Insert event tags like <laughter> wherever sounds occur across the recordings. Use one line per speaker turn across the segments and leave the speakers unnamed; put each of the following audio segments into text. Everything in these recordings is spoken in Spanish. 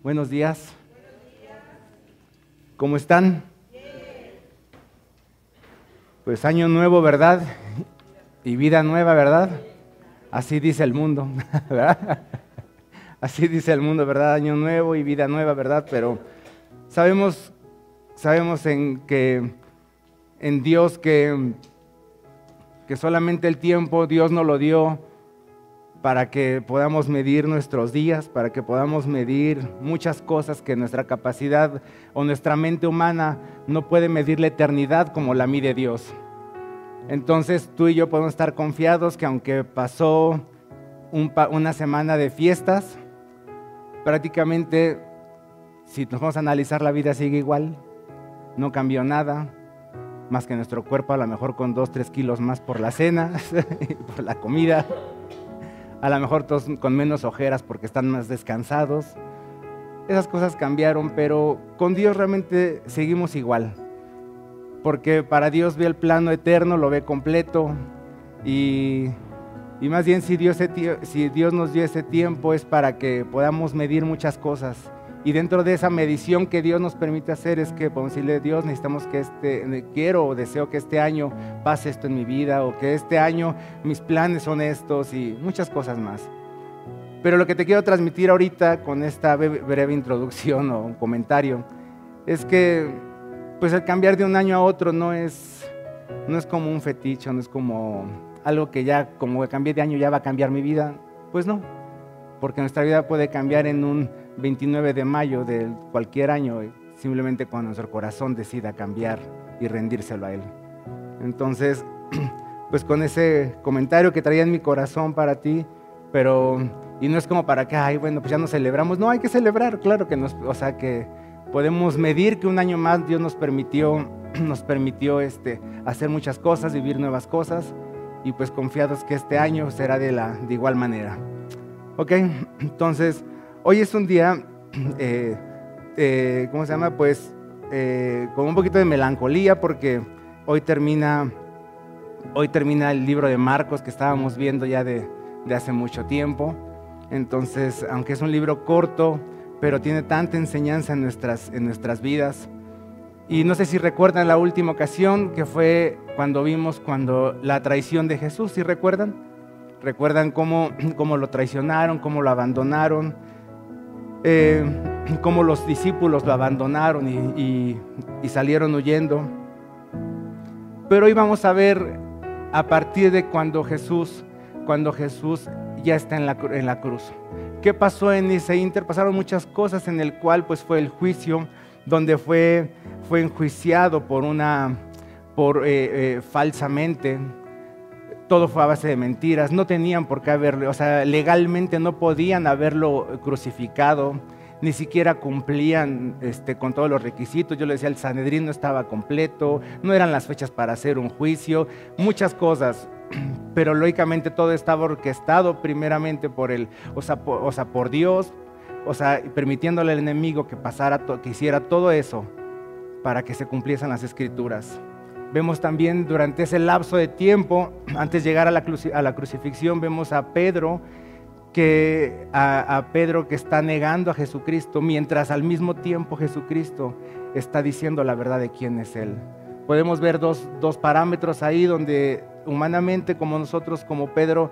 Buenos días. ¿Cómo están? Pues año nuevo, ¿verdad? Y vida nueva, ¿verdad? Así dice el mundo, <laughs> ¿verdad? Así dice el mundo, ¿verdad? Año nuevo y vida nueva, ¿verdad? Pero sabemos, sabemos en que en Dios que, que solamente el tiempo Dios nos lo dio para que podamos medir nuestros días, para que podamos medir muchas cosas que nuestra capacidad o nuestra mente humana no puede medir la eternidad como la mide Dios. Entonces tú y yo podemos estar confiados que aunque pasó una semana de fiestas, prácticamente, si nos vamos a analizar, la vida sigue igual, no cambió nada, más que nuestro cuerpo a lo mejor con dos, tres kilos más por la cena, <laughs> por la comida, a lo mejor todos con menos ojeras porque están más descansados. Esas cosas cambiaron, pero con Dios realmente seguimos igual, porque para Dios ve el plano eterno, lo ve completo y y más bien si Dios, si Dios nos dio ese tiempo es para que podamos medir muchas cosas. Y dentro de esa medición que Dios nos permite hacer es que podemos decirle, Dios, necesitamos que este, quiero o deseo que este año pase esto en mi vida o que este año mis planes son estos y muchas cosas más. Pero lo que te quiero transmitir ahorita con esta breve introducción o un comentario es que pues el cambiar de un año a otro no es, no es como un fetiche, no es como algo que ya como cambié de año ya va a cambiar mi vida. Pues no, porque nuestra vida puede cambiar en un 29 de mayo de cualquier año, simplemente cuando nuestro corazón decida cambiar y rendírselo a Él. Entonces, <clears throat> pues con ese comentario que traía en mi corazón para ti, pero, y no es como para que, ay, bueno, pues ya nos celebramos, no, hay que celebrar, claro que nos, o sea, que podemos medir que un año más Dios nos permitió, <clears throat> nos permitió este, hacer muchas cosas, vivir nuevas cosas, y pues confiados que este año será de, la, de igual manera. Ok, <clears throat> entonces hoy es un día, <clears throat> eh, eh, ¿cómo se llama? Pues eh, con un poquito de melancolía porque hoy termina, hoy termina el libro de Marcos que estábamos viendo ya de, hace mucho tiempo. Entonces, aunque es un libro corto, pero tiene tanta enseñanza en nuestras, en nuestras vidas. Y no sé si recuerdan la última ocasión que fue cuando vimos cuando la traición de Jesús, ¿sí recuerdan? ¿Recuerdan cómo, <clears throat> cómo lo traicionaron, cómo lo abandonaron? Eh, <clears throat> cómo los discípulos lo abandonaron y, salieron huyendo. Pero hoy vamos a ver a partir de cuando Jesús, cuando Jesús ya está en la, en la cruz. ¿Qué pasó en ese inter? Pasaron muchas cosas en el cual pues fue el juicio, donde fue fue enjuiciado por una, por eh, eh, falsamente. Todo fue a base de mentiras. No tenían por qué haberlo, o sea, legalmente no podían haberlo crucificado. Ni siquiera cumplían este, con todos los requisitos. Yo le decía, el Sanedrín no estaba completo, no eran las fechas para hacer un juicio, muchas cosas <clears throat> pero lógicamente todo estaba orquestado primeramente por el, o sea, por, por Dios, o sea, permitiéndole al enemigo que pasara, que hiciera todo eso para que se cumpliesen las escrituras. Vemos también durante ese lapso de tiempo, antes de llegar a la, crucifixión, vemos a Pedro que a, Pedro que está negando a Jesucristo, mientras al mismo tiempo Jesucristo está diciendo la verdad de quién es Él. Podemos ver dos, parámetros ahí donde humanamente como nosotros, como Pedro,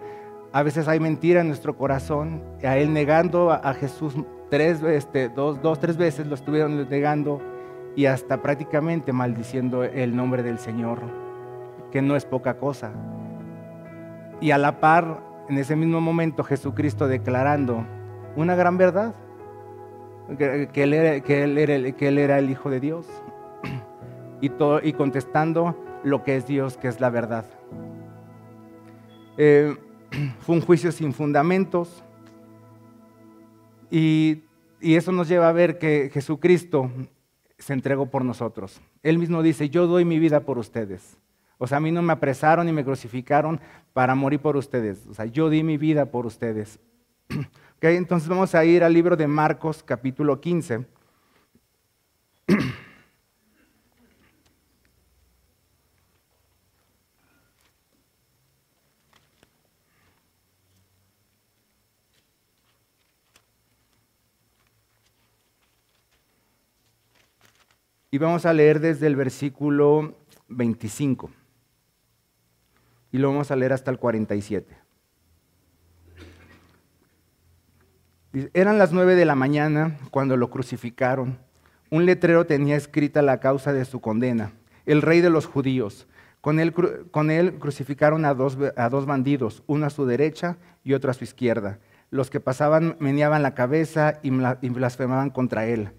a veces hay mentira en nuestro corazón, a Él negando a, Jesús tres, este, dos, dos, tres veces lo estuvieron negando y hasta prácticamente maldiciendo el nombre del Señor, que no es poca cosa. Y a la par, en ese mismo momento, Jesucristo declarando una gran verdad, que, él, era, el Hijo de Dios, <clears throat> y, todo, y contestando lo que es Dios, que es la verdad. Eh, <clears throat> fue un juicio sin fundamentos, y, y eso nos lleva a ver que Jesucristo se entregó por nosotros. Él mismo dice, yo doy mi vida por ustedes. O sea, a mí no me apresaron y me crucificaron para morir por ustedes. O sea, yo di mi vida por ustedes. <clears throat> okay, entonces vamos a ir al libro de Marcos capítulo 15. <clears throat> Y vamos a leer desde el versículo 25. Y lo vamos a leer hasta el 47. Eran las nueve de la mañana cuando lo crucificaron. Un letrero tenía escrita la causa de su condena, el rey de los judíos. Con él, con él crucificaron a dos, a dos, bandidos, uno a su derecha y otro a su izquierda. Los que pasaban meneaban la cabeza y blasfemaban contra él.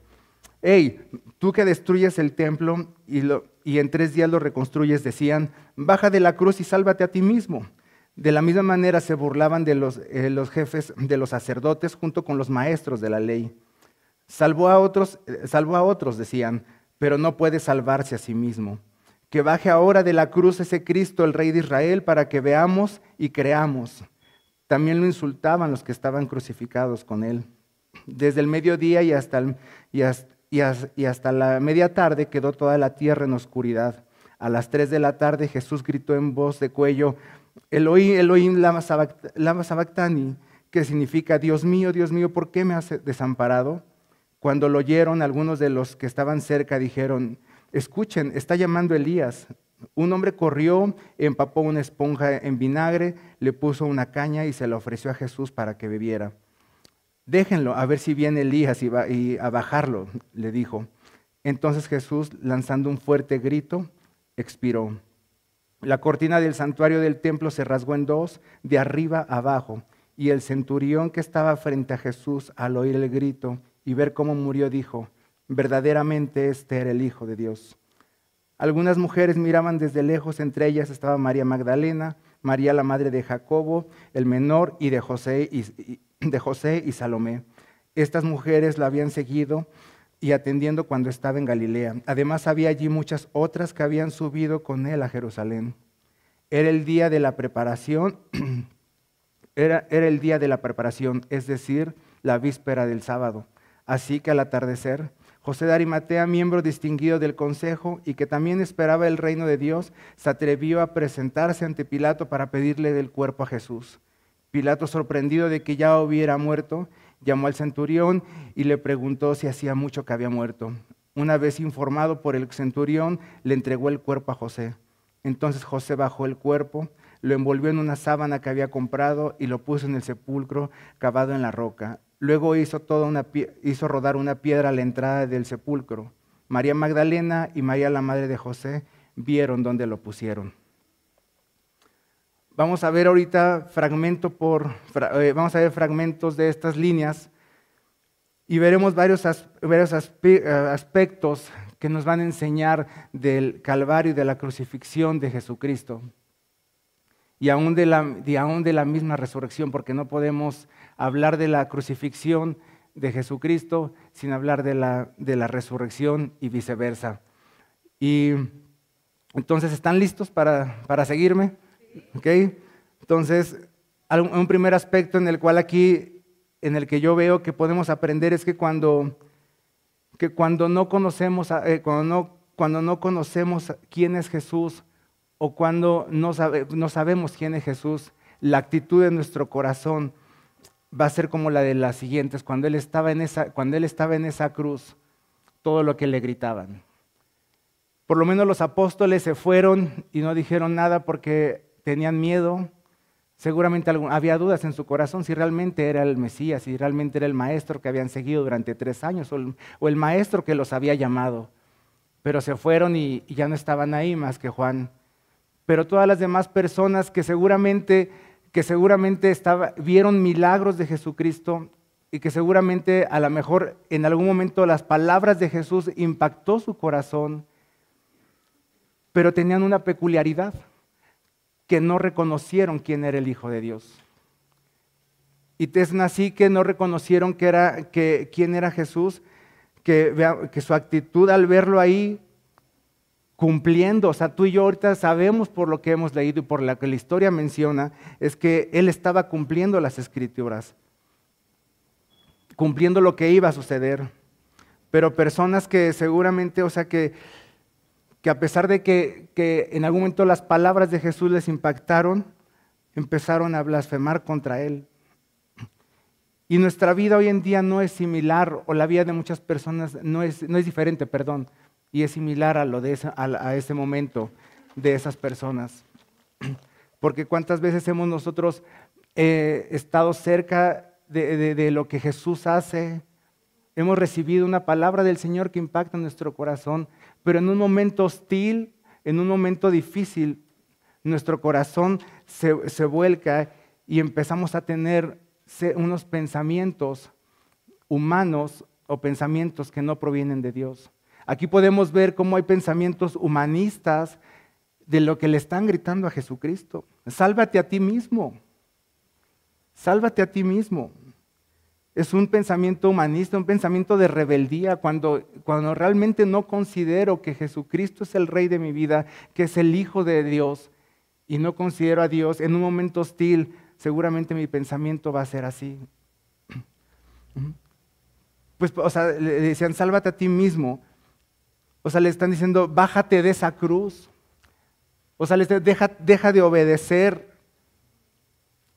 Hey, tú que destruyes el templo y, en tres días lo reconstruyes, decían, baja de la cruz y sálvate a ti mismo. De la misma manera se burlaban de los, eh, jefes de los sacerdotes junto con los maestros de la ley. Salvó a otros, eh, salvó a otros, decían, pero no puede salvarse a sí mismo. Que baje ahora de la cruz ese Cristo, el Rey de Israel, para que veamos y creamos. También lo insultaban los que estaban crucificados con él. Desde el mediodía y hasta, y hasta, y hasta la media tarde quedó toda la tierra en oscuridad. A las tres de la tarde Jesús gritó en voz de cuello, Elohim, Elohim, lama sabactani, que significa, Dios mío, Dios mío, ¿por qué me has desamparado? Cuando lo oyeron, algunos de los que estaban cerca dijeron, escuchen, está llamando Elías. Un hombre corrió, empapó una esponja en vinagre, le puso una caña y se la ofreció a Jesús para que bebiera. Déjenlo, a ver si viene Elías y, va, a bajarlo, le dijo. Entonces Jesús, lanzando un fuerte grito, expiró. La cortina del santuario del templo se rasgó en dos, de arriba abajo, y el centurión que estaba frente a Jesús, al oír el grito y ver cómo murió, dijo, verdaderamente este era el Hijo de Dios. Algunas mujeres miraban desde lejos, entre ellas estaba María Magdalena, María la madre de Jacobo, el menor, y de José y, de José y Salomé. Estas mujeres la habían seguido y atendiendo cuando estaba en Galilea. Además había allí muchas otras que habían subido con él a Jerusalén. Era el día de la preparación, <clears throat> era, era el día de la preparación, es decir, la víspera del sábado. Así que al atardecer, José de Arimatea, miembro distinguido del consejo y que también esperaba el reino de Dios, se atrevió a presentarse ante Pilato para pedirle del cuerpo a Jesús. Pilato, sorprendido de que ya hubiera muerto, llamó al centurión y le preguntó si hacía mucho que había muerto. Una vez informado por el centurión, le entregó el cuerpo a José. Entonces José bajó el cuerpo, lo envolvió en una sábana que había comprado y lo puso en el sepulcro cavado en la roca. Luego hizo, rodar una piedra a la entrada del sepulcro. María Magdalena y María la madre de José vieron dónde lo pusieron. Vamos a ver ahorita fragmento por, eh, vamos a ver fragmentos de estas líneas y veremos varios, varios eh, aspectos que nos van a enseñar del Calvario y de la crucifixión de Jesucristo. Y aún de, la, aún de la misma resurrección, porque no podemos hablar de la crucifixión de Jesucristo sin hablar de la, de la resurrección y viceversa. Y entonces, ¿están listos para, para seguirme? Entonces, un primer aspecto en el cual aquí, en el que yo veo que podemos aprender es que cuando, que cuando no conocemos, eh, cuando, no, cuando no conocemos quién es Jesús o cuando no, no sabemos quién es Jesús, la actitud de nuestro corazón va a ser como la de las siguientes. Cuando él estaba en esa, cuando él estaba en esa cruz, todo lo que le gritaban. Por lo menos los apóstoles se fueron y no dijeron nada porque tenían miedo, seguramente había dudas en su corazón si realmente era el Mesías, si realmente era el maestro que habían seguido durante tres años o el, maestro que los había llamado. Pero se fueron y, ya no estaban ahí más que Juan. Pero todas las demás personas que seguramente, que seguramente vieron milagros de Jesucristo y que seguramente a lo mejor en algún momento las palabras de Jesús impactó su corazón, pero tenían una peculiaridad que no reconocieron quién era el Hijo de Dios. Y es así que no reconocieron que era, que, quién era Jesús, que, que su actitud al verlo ahí cumpliendo, o sea, tú y yo ahorita sabemos por lo que hemos leído y por lo que la historia menciona, es que él estaba cumpliendo las escrituras, cumpliendo lo que iba a suceder. Pero personas que seguramente, o sea, que que a pesar de que, en algún momento las palabras de Jesús les impactaron, empezaron a blasfemar contra Él. Y nuestra vida hoy en día no es similar, o la vida de muchas personas no es, no es diferente, perdón, Y es similar a, lo de a, ese momento de esas personas. <clears throat> Porque cuántas veces hemos nosotros eh, estado cerca de, lo que Jesús hace, hemos recibido una palabra del Señor que impacta nuestro corazón, pero en un momento hostil, en un momento difícil, nuestro corazón se, se vuelca y empezamos a tener unos pensamientos humanos o pensamientos que no provienen de Dios. Aquí podemos ver cómo hay pensamientos humanistas de lo que le están gritando a Jesucristo. Sálvate a ti mismo. Sálvate a ti mismo. Es un pensamiento humanista, un pensamiento de rebeldía, cuando, cuando realmente no considero que Jesucristo es el Rey de mi vida, que es el Hijo de Dios, y no considero a Dios en un momento hostil, seguramente mi pensamiento va a ser así. <clears throat> Pues, o sea, le decían, sálvate a ti mismo. O sea, le están diciendo, bájate de esa cruz. O sea, les deja, deja de obedecer.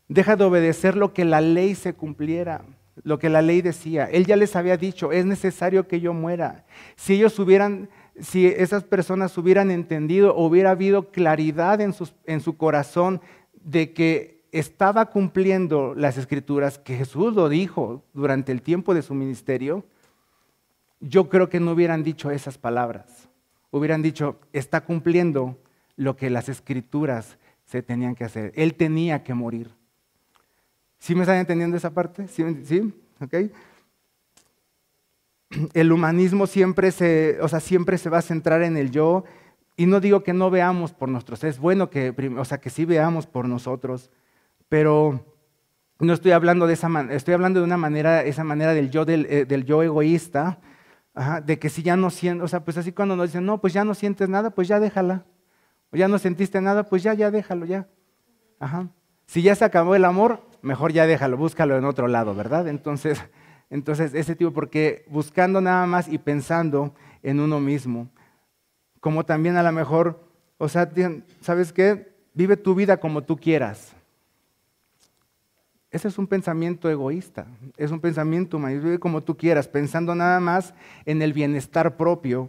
Deja de obedecer lo que la ley se cumpliera, lo que la ley decía. Él ya les había dicho, es necesario que yo muera. Si ellos hubieran, si esas personas hubieran entendido, hubiera habido claridad en, en su corazón de que estaba cumpliendo las escrituras, que Jesús lo dijo durante el tiempo de su ministerio, yo creo que no hubieran dicho esas palabras. Hubieran dicho, está cumpliendo lo que las escrituras se tenían que hacer. Él tenía que morir. ¿Sí me están entendiendo esa parte? ¿Sí? ¿Sí? El humanismo siempre se, o sea, siempre se va a centrar en el yo. Y no digo que no veamos por nosotros, es bueno que, o sea, que sí veamos por nosotros, pero no estoy hablando de esa manera, estoy hablando de una manera, esa manera del yo, del, eh, yo egoísta, de que si ya no siento, o sea, pues así cuando nos dicen, no, pues ya no sientes nada, pues ya déjala. O ya no sentiste nada, pues ya, ya déjalo, ya. Ajá. Si ya se acabó el amor, mejor ya déjalo, búscalo en otro lado, ¿verdad? Entonces, <laughs> entonces ese tipo, porque buscando nada más y pensando en uno mismo, como también a lo mejor, o sea, ¿sabes qué? Vive tu vida como tú quieras. Ese es un pensamiento egoísta, es un pensamiento humano, vive como tú quieras, pensando nada más en el bienestar propio,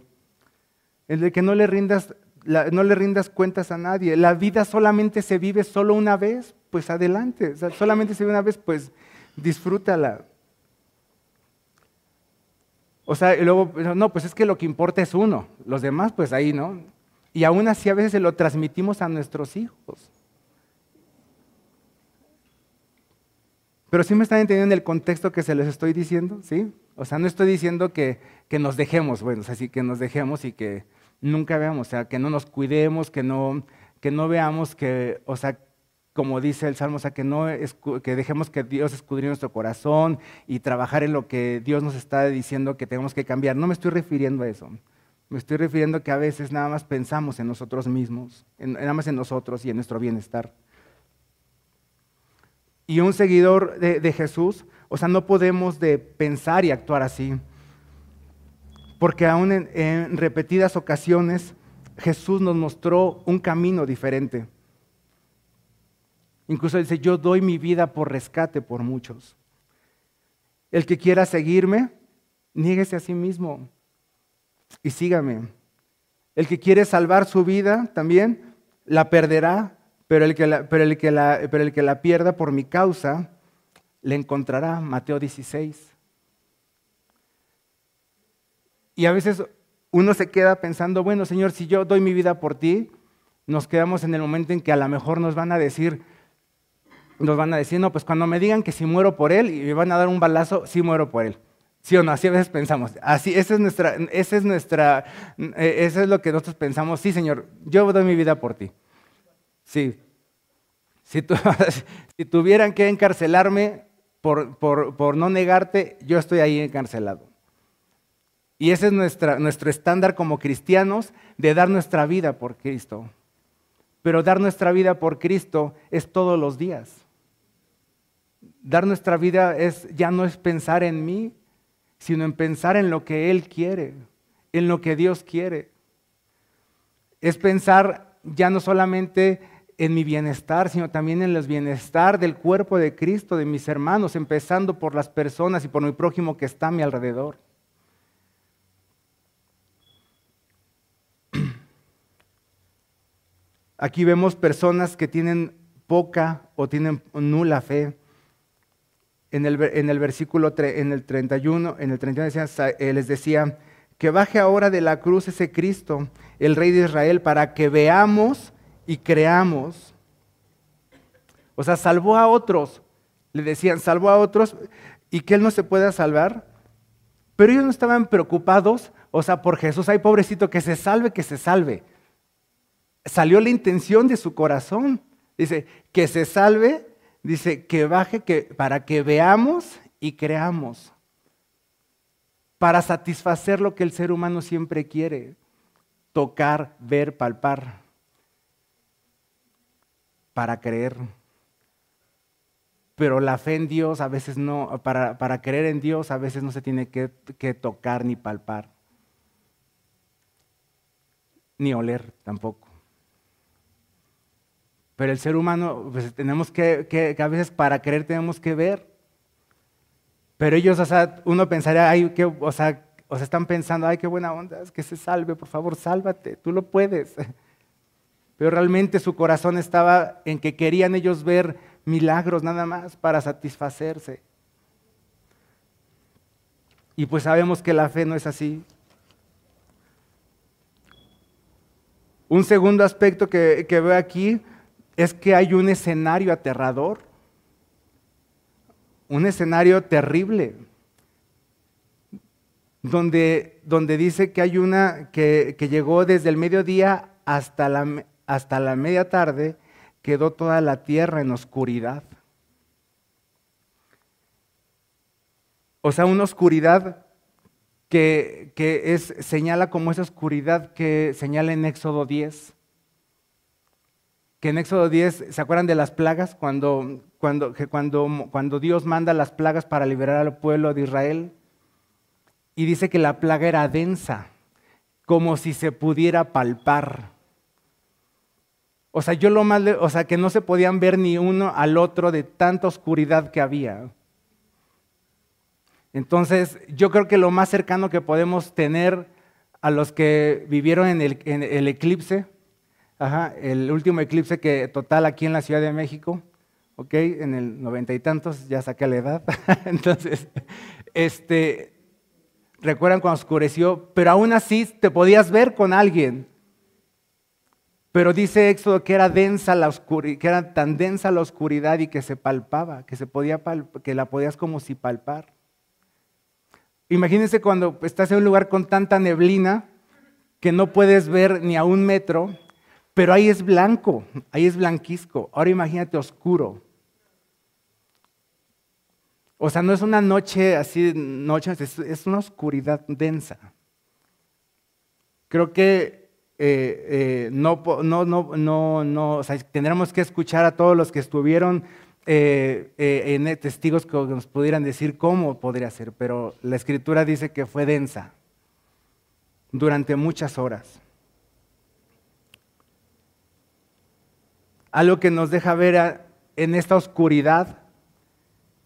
en el que no le rindas, no le rindas cuentas a nadie. La vida solamente se vive solo una vez, pues adelante. solamente se vive una vez, pues disfrútala. O sea, luego, no, pues es que lo que importa es uno, los demás, pues ahí, ¿no? Y aún así a veces se lo transmitimos a nuestros hijos. Pero sí me están entendiendo el contexto que se les estoy diciendo, ¿sí? O sea, no estoy diciendo que, que nos dejemos, bueno, o sea, sí que nos dejemos y que nunca veamos, o sea, que no nos cuidemos, que no, que no veamos que, o sea, como dice el Salmo, o sea, que, no que dejemos que Dios escudriñe nuestro corazón y trabajar en lo que Dios nos está diciendo que tenemos que cambiar. No me estoy refiriendo a eso. Me estoy refiriendo que a veces nada más pensamos en nosotros mismos, nada más en nosotros y en nuestro bienestar y un seguidor de, Jesús, o sea, no podemos de pensar y actuar así. Porque aún en, repetidas ocasiones Jesús nos mostró un camino diferente. Incluso dice, yo doy mi vida por rescate por muchos. El que quiera seguirme, niéguese a sí mismo y sígame. El que quiere salvar su vida también, la perderá, pero el que la, pierda por mi causa, le encontrará. Mateo 16. Y a veces uno se queda pensando, bueno, Señor, si yo doy mi vida por ti, nos quedamos en el momento en que a lo mejor nos van a decir, nos van a decir, no, pues cuando me digan que si muero por él y me van a dar un balazo, sí muero por él. ¿Sí o no? Así a veces pensamos. Así, esa es nuestra, esa es nuestra, eh, eso es lo que nosotros pensamos. Sí, Señor, yo doy mi vida por ti. Sí. <laughs> Si, tuvieran que encarcelarme por, no negarte, yo estoy ahí encarcelado. Y ese es nuestro estándar como cristianos de dar nuestra vida por Cristo. Pero dar nuestra vida por Cristo es todos los días. Dar nuestra vida es, ya no es pensar en mí, sino en pensar en lo que Él quiere, en lo que Dios quiere. Es pensar ya no solamente en mi bienestar, sino también en el bienestar del cuerpo de Cristo, de mis hermanos, empezando por las personas y por mi prójimo que está a mi alrededor. <clears throat> Aquí vemos personas que tienen poca o tienen nula fe. En el, en el versículo en el 31, en el 31 eh, les decía, que baje ahora de la cruz ese Cristo, el Rey de Israel, para que veamos y creamos. O sea, salvó a otros. Le decían, salvó a otros y que Él no se pueda salvar. Pero ellos no estaban preocupados, o sea, por Jesús, ay pobrecito, que se salve, que se salve. Salió la intención de su corazón. Dice, que se salve, dice, que baje, que, para que veamos y creamos. Para satisfacer lo que el ser humano siempre quiere, tocar, ver, palpar. Para creer. Pero la fe en Dios a veces no, para, para creer en Dios a veces no se tiene que, que tocar ni palpar. Ni oler tampoco. Pero el ser humano, pues tenemos que, que, a veces para creer tenemos que ver. Pero ellos, o sea, uno pensaría, ay, o sea, o sea, están pensando, ay, qué buena onda, es que se salve, por favor, sálvate, tú lo puedes. <laughs> Pero realmente su corazón estaba en que querían ellos ver milagros nada más para satisfacerse. Y pues sabemos que la fe no es así. Un segundo aspecto que, que veo aquí es que hay un escenario aterrador, un escenario terrible, donde, donde dice que hay una que, llegó desde el mediodía hasta la, hasta la media tarde, quedó toda la tierra en oscuridad. O sea, una oscuridad que, que, es, señala como esa oscuridad que señala en Éxodo 10 que en Éxodo 10, ¿se acuerdan de las plagas? Cuando, cuando, cuando, cuando Dios manda las plagas para liberar al pueblo de Israel. Y dice que la plaga era densa, como si se pudiera palpar. O sea, yo lo más, o sea, que no se podían ver ni uno al otro de tanta oscuridad que había. Entonces, yo creo que lo más cercano que podemos tener a los que vivieron en el, eclipse Ajá, el último eclipse que total aquí en la Ciudad de México, ¿ok? En el noventa y tantos, ya saqué la edad. <laughs> Entonces, este, recuerdan cuando oscureció, pero aún así te podías ver con alguien. Pero dice Éxodo que era densa la oscuridad, que era tan densa la oscuridad y que se palpaba, que se podía que la podías como si palpar. Imagínense cuando estás en un lugar con tanta neblina que no puedes ver ni a un metro pero ahí es blanco, ahí es blanquisco. Ahora imagínate oscuro. O sea, no es una noche así, noche, es, una oscuridad densa. Creo que eh, eh, no, no, no, no, o sea, tendremos que escuchar a todos los que estuvieron eh, en testigos que nos pudieran decir cómo podría ser, pero la escritura dice que fue densa durante muchas horas. algo que nos deja ver en esta oscuridad.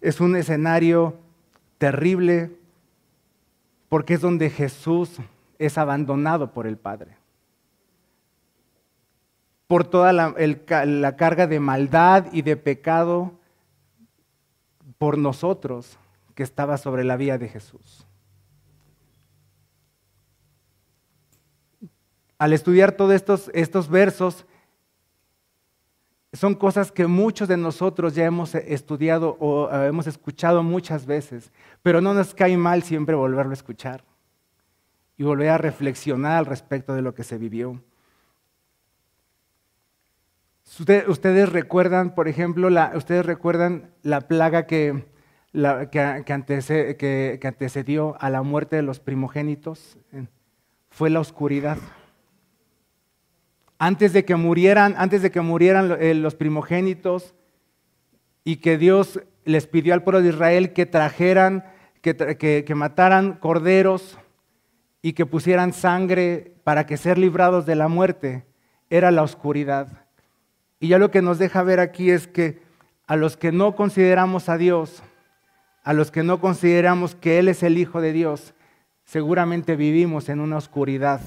Es un escenario terrible porque es donde Jesús es abandonado por el Padre. Por toda la, carga de maldad y de pecado por nosotros que estaba sobre la vía de Jesús. Al estudiar todos estos, estos versos, son cosas que muchos de nosotros ya hemos estudiado o eh, hemos escuchado muchas veces, pero no nos cae mal siempre volverlo a escuchar y volver a reflexionar al respecto de lo que se vivió. Ustedes recuerdan, por ejemplo, la, ustedes recuerdan la plaga que, que, antecedió a la muerte de los primogénitos. Fue la oscuridad antes de que murieran, antes de que murieran eh, los primogénitos y que Dios les pidió al pueblo de Israel que trajeran, que, que mataran corderos y que pusieran sangre para que ser librados de la muerte, era la oscuridad. Y ya lo que nos deja ver aquí es que a los que no consideramos a Dios, a los que no consideramos que Él es el Hijo de Dios, seguramente vivimos en una oscuridad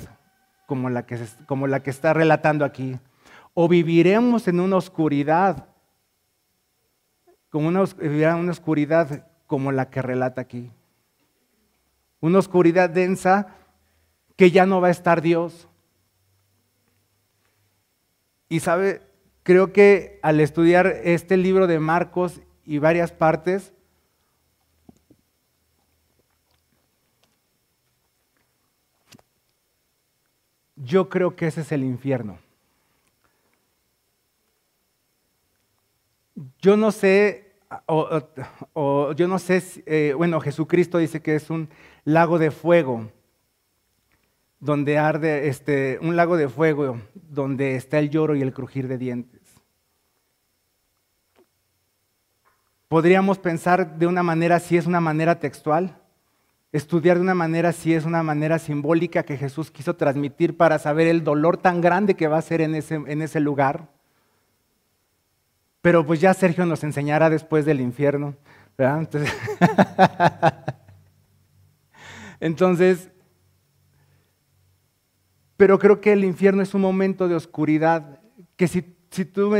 como la que, como la que está relatando aquí. o viviremos en una oscuridad, como una, una oscuridad como la que relata aquí. Una oscuridad densa que ya no va a estar Dios. Y sabe, creo que al estudiar este libro de Marcos y varias partes, yo creo que ese es el infierno. Yo no sé, o, yo no sé, eh, bueno, Jesucristo dice que es un lago de fuego, donde arde, este, un lago de fuego, donde está el lloro y el crujir de dientes. Podríamos pensar de una manera, si es una manera textual, estudiar de una manera, si es una manera simbólica que Jesús quiso transmitir para saber el dolor tan grande que va a ser en ese, en ese lugar. Pero pues ya Sergio nos enseñará después del infierno. Entonces, <laughs> Entonces, pero creo que el infierno es un momento de oscuridad, que si, si, tú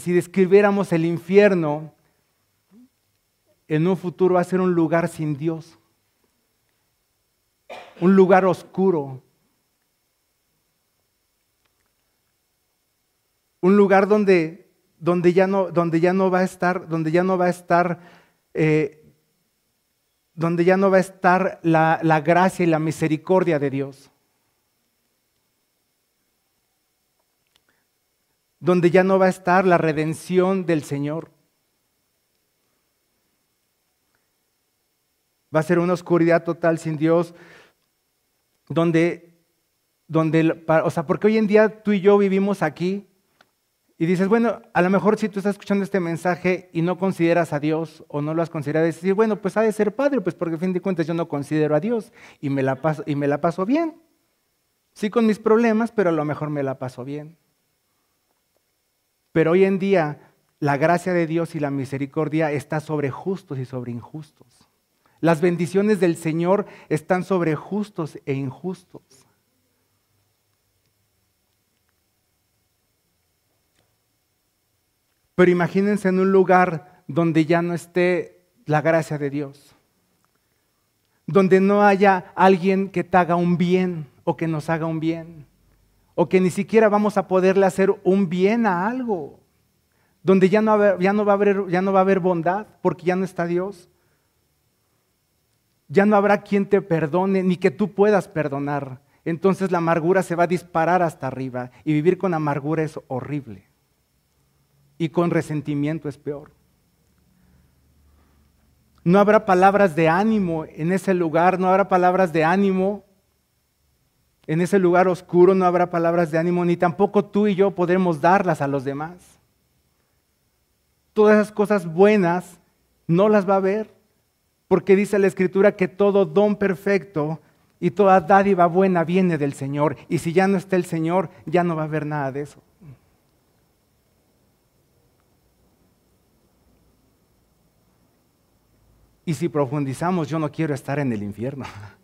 si describiéramos el infierno, en un futuro va a ser un lugar sin Dios, un lugar oscuro, un lugar donde, donde, ya, no, donde ya no va a estar, donde ya no va a estar eh, donde ya no va a estar la gracia y la misericordia de Dios. Donde ya no va a estar la redención del Señor. Va a ser una oscuridad total sin Dios, donde, donde, o sea, porque hoy en día tú y yo vivimos aquí y dices, bueno, a lo mejor si tú estás escuchando este mensaje y no consideras a Dios o no lo has considerado, dices, bueno, pues ha de ser padre, pues porque a fin de cuentas yo no considero a Dios y me la paso, y me la paso bien. Sí con mis problemas, pero a lo mejor me la paso bien. Pero hoy en día la gracia de Dios y la misericordia está sobre justos y sobre injustos. Las bendiciones del Señor están sobre justos e injustos. Pero imagínense en un lugar donde ya no esté la gracia de Dios, donde no haya alguien que te haga un bien o que nos haga un bien, o que ni siquiera vamos a poderle hacer un bien a algo, donde ya no, ya no, va, a haber, ya no va a haber bondad porque ya no está Dios. Ya no habrá quien te perdone ni que tú puedas perdonar. Entonces la amargura se va a disparar hasta arriba y vivir con amargura es horrible y con resentimiento es peor. No habrá palabras de ánimo en ese lugar, no habrá palabras de ánimo. En ese lugar oscuro no habrá palabras de ánimo, ni tampoco tú y yo podremos darlas a los demás. Todas esas cosas buenas no las va a ver, porque dice la Escritura que todo don perfecto y toda dádiva buena viene del Señor. Y si ya no está el Señor, ya no va a haber nada de eso. Y si profundizamos, yo no quiero estar en el infierno. <laughs>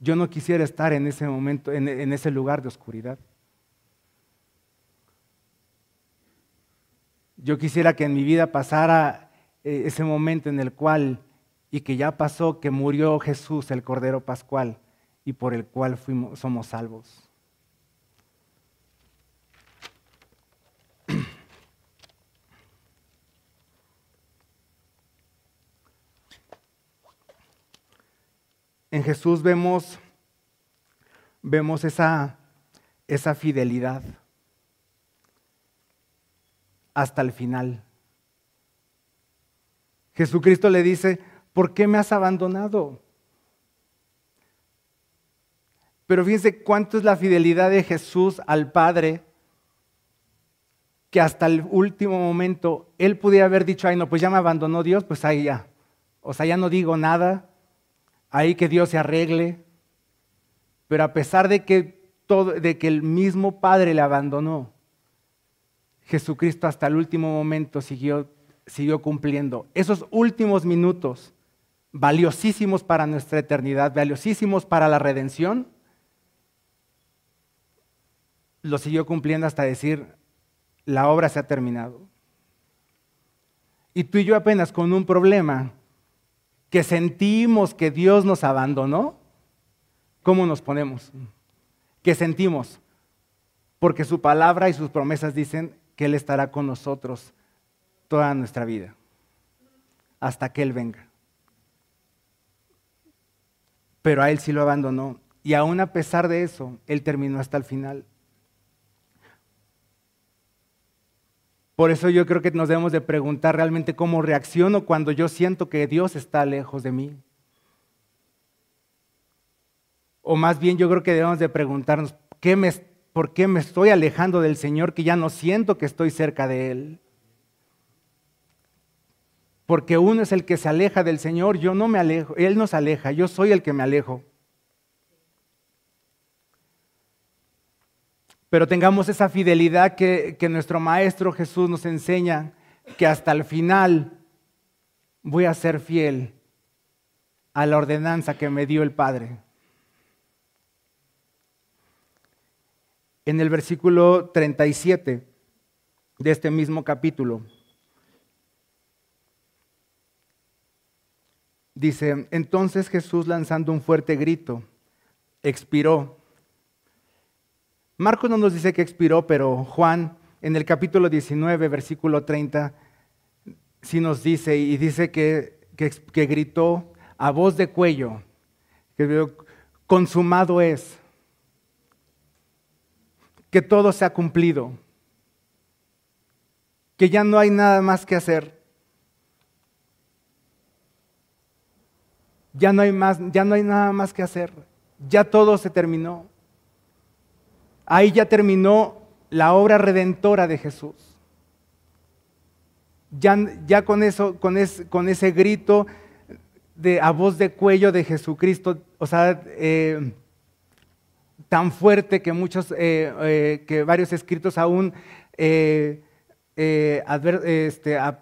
Yo no quisiera estar en ese momento, en, ese lugar de oscuridad. Yo quisiera que en mi vida pasara eh, ese momento en el cual, y que ya pasó, que murió Jesús, el Cordero Pascual, y por el cual fuimos, somos salvos. En Jesús vemos, vemos esa, esa fidelidad hasta el final. Jesucristo le dice, ¿por qué me has abandonado? Pero fíjense cuánto es la fidelidad de Jesús al Padre, que hasta el último momento él pudiera haber dicho, ay no, pues ya me abandonó Dios, pues ahí ya. O sea, ya no digo nada, ahí que Dios se arregle. Pero a pesar de que, todo, de que el mismo Padre le abandonó, Jesucristo hasta el último momento siguió, siguió cumpliendo. Esos últimos minutos, valiosísimos para nuestra eternidad, valiosísimos para la redención, lo siguió cumpliendo hasta decir, la obra se ha terminado. Y tú y yo apenas con un problema que sentimos que Dios nos abandonó, ¿cómo nos ponemos? Que sentimos, porque su palabra y sus promesas dicen que Él estará con nosotros toda nuestra vida, hasta que Él venga. Pero a Él sí lo abandonó. Y aún a pesar de eso, Él terminó hasta el final. Por eso yo creo que nos debemos de preguntar realmente cómo reacciono cuando yo siento que Dios está lejos de mí. O más bien yo creo que debemos de preguntarnos, ¿qué me, ¿por qué me estoy alejando del Señor que ya no siento que estoy cerca de Él? Porque uno es el que se aleja del Señor, yo no me alejo, Él nos aleja, yo soy el que me alejo. Pero tengamos esa fidelidad que, nuestro Maestro Jesús nos enseña, que hasta el final voy a ser fiel a la ordenanza que me dio el Padre. En el versículo 37 de este mismo capítulo, dice, entonces Jesús lanzando un fuerte grito, expiró Marcos no nos dice que expiró, pero Juan en el capítulo 19, versículo 30, sí nos dice, y dice que, que, gritó a voz de cuello, que consumado es, que todo se ha cumplido, que ya no hay nada más que hacer. Ya no hay más, ya no hay nada más que hacer. Ya todo se terminó. Ahí ya terminó la obra redentora de Jesús. Ya, ya con, eso, con, con, ese grito a voz de cuello de Jesucristo, o sea, eh, tan fuerte que muchos, eh, eh, que varios escritos aún este,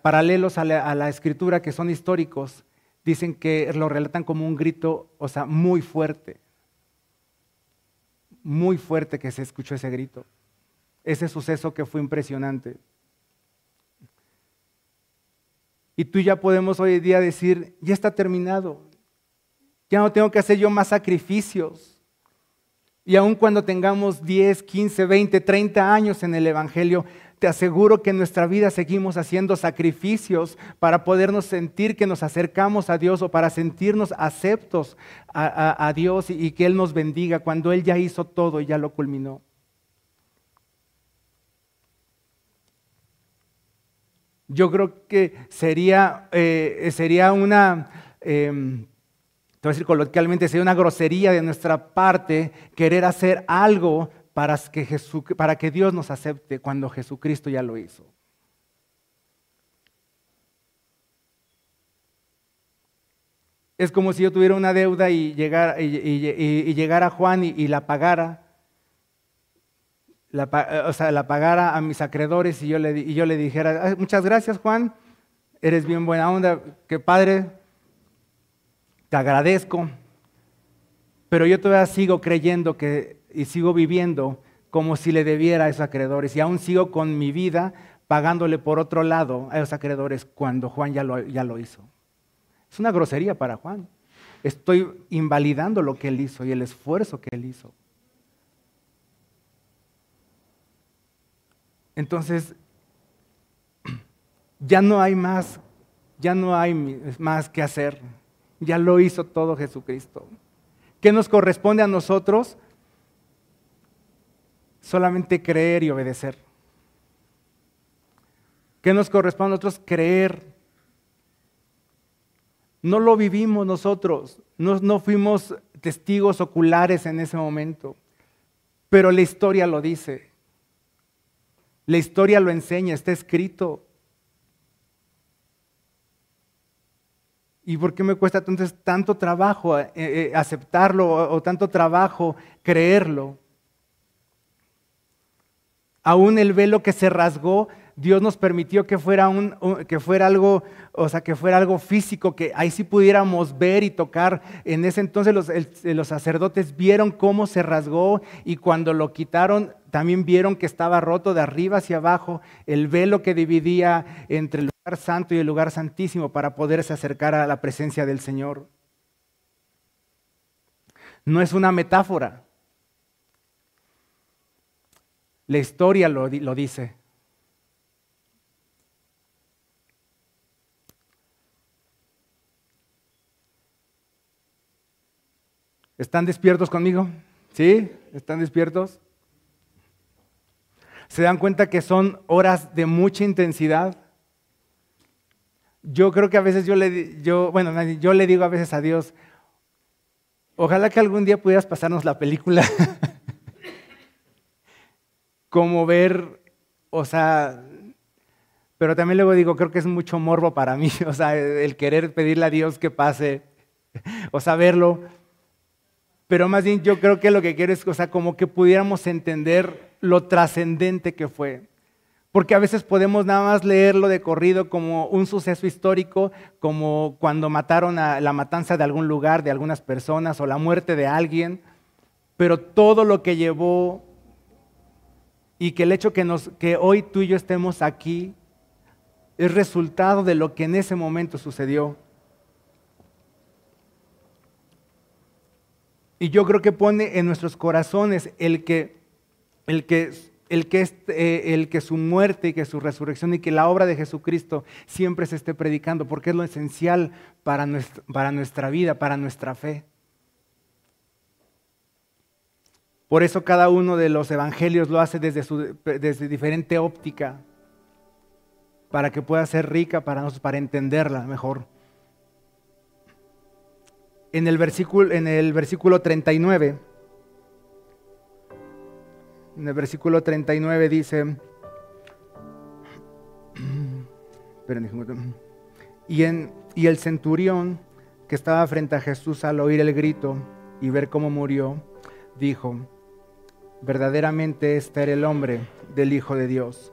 paralelos a la, a la, escritura que son históricos, dicen que lo relatan como un grito, o sea, muy fuerte muy fuerte que se escuchó ese grito. Ese suceso que fue impresionante. Y tú ya podemos hoy en día decir, ya está terminado. Ya no tengo que hacer yo más sacrificios. Y aun cuando tengamos 10, 15, 20, 30 años en el Evangelio, te aseguro que en nuestra vida seguimos haciendo sacrificios para podernos sentir que nos acercamos a Dios o para sentirnos aceptos a, Dios y, que Él nos bendiga cuando Él ya hizo todo y ya lo culminó. Yo creo que sería, eh, sería una, eh, te voy a decir coloquialmente, sería una grosería de nuestra parte querer hacer algo para que, para que Dios nos acepte cuando Jesucristo ya lo hizo. Es como si yo tuviera una deuda y llegara, y, Juan y, la pagara, o sea, la pagara a mis acreedores y yo le, yo le dijera, muchas gracias Juan, eres bien buena onda, que padre, te agradezco, pero yo todavía sigo creyendo que y sigo viviendo como si le debiera a esos acreedores y aún sigo con mi vida pagándole por otro lado a esos acreedores cuando Juan ya lo, ya lo hizo. Es una grosería para Juan. Estoy invalidando lo que él hizo y el esfuerzo que él hizo. Entonces, <clears throat> ya no hay más, ya no hay más que hacer. Ya lo hizo todo Jesucristo. ¿Qué nos corresponde a nosotros? Solamente creer y obedecer. ¿Qué nos corresponde a nosotros? Creer. No lo vivimos nosotros, no, no fuimos testigos oculares en ese momento, pero la historia lo dice. La historia lo enseña, está escrito. ¿Y por qué me cuesta entonces tanto trabajo eh, eh, aceptarlo o tanto trabajo creerlo? Aún el velo que se rasgó, Dios nos permitió que fuera, un, que fuera algo, o sea, que fuera algo físico, que ahí sí pudiéramos ver y tocar. En ese entonces los, los sacerdotes vieron cómo se rasgó y cuando lo quitaron, también vieron que estaba roto de arriba hacia abajo el velo que dividía entre el lugar santo y el lugar santísimo para poderse acercar a la presencia del Señor. No es una metáfora. La historia lo, lo dice. ¿Están despiertos conmigo? ¿Sí? ¿Están despiertos? ¿Se dan cuenta que son horas de mucha intensidad? Yo creo que a veces yo le, yo, bueno, yo le digo a veces a Dios, ojalá que algún día pudieras pasarnos la película. <laughs> Como ver, o sea, pero también luego digo, creo que es mucho morbo para mí, <laughs> o sea, el querer pedirle a Dios que pase, o saberlo. Pero más bien yo creo que lo que quiero es, o sea, como que pudiéramos entender lo trascendente que fue. Porque a veces podemos nada más leerlo de corrido como un suceso histórico, como cuando mataron a la matanza de algún lugar, de algunas personas o la muerte de alguien, pero todo lo que llevó y que el hecho que, hoy tú y yo estemos aquí es resultado de lo que en ese momento sucedió. Y yo creo que pone en nuestros corazones el que, el que, el que, eh, el que su muerte y que su resurrección y que la obra de Jesucristo siempre se esté predicando, porque es lo esencial para nuestra vida, para nuestra fe. Por eso cada uno de los evangelios lo hace desde, su, diferente óptica, para que pueda ser rica para nosotros, para entenderla mejor en el versículo, en el versículo 39. En el versículo 39 dice, <clears throat> y, y el centurión que estaba frente a Jesús al oír el grito y ver cómo murió, dijo, verdaderamente este era el hombre del Hijo de Dios.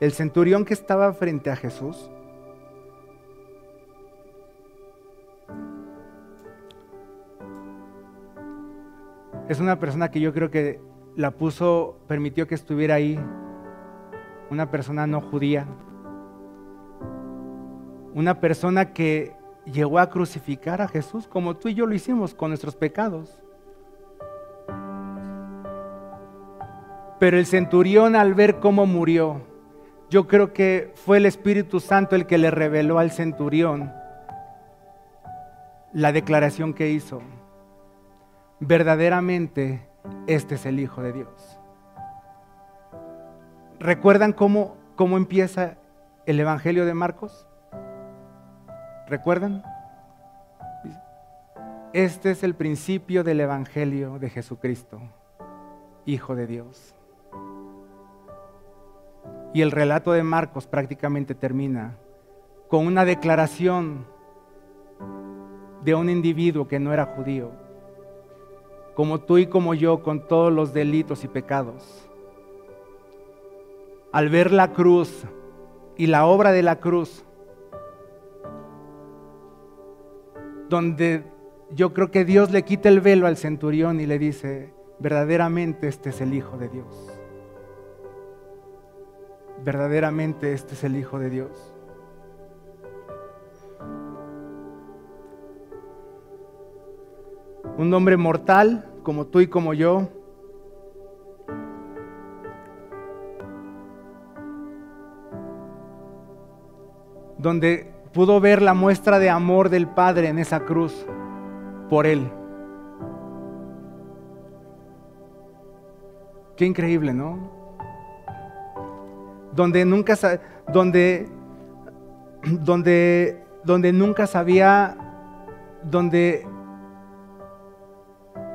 El centurión que estaba frente a Jesús es una persona que yo creo que la puso, permitió que estuviera ahí, una persona no judía, una persona que llegó a crucificar a Jesús como tú y yo lo hicimos con nuestros pecados. Pero el centurión al ver cómo murió, yo creo que fue el Espíritu Santo el que le reveló al centurión la declaración que hizo verdaderamente este es el Hijo de Dios. ¿Recuerdan cómo, cómo empieza el Evangelio de Marcos? ¿Recuerdan? Este es el principio del Evangelio de Jesucristo, Hijo de Dios. Y el relato de Marcos prácticamente termina con una declaración de un individuo que no era judío, como tú y como yo, con todos los delitos y pecados. Al ver la cruz y la obra de la cruz, donde yo creo que Dios le quita el velo al centurión y le dice, verdaderamente este es el Hijo de Dios. Verdaderamente este es el Hijo de Dios. un hombre mortal como tú y como yo. Donde pudo ver la muestra de amor del Padre en esa cruz por él. Qué increíble, ¿no? Donde nunca donde donde donde nunca sabía donde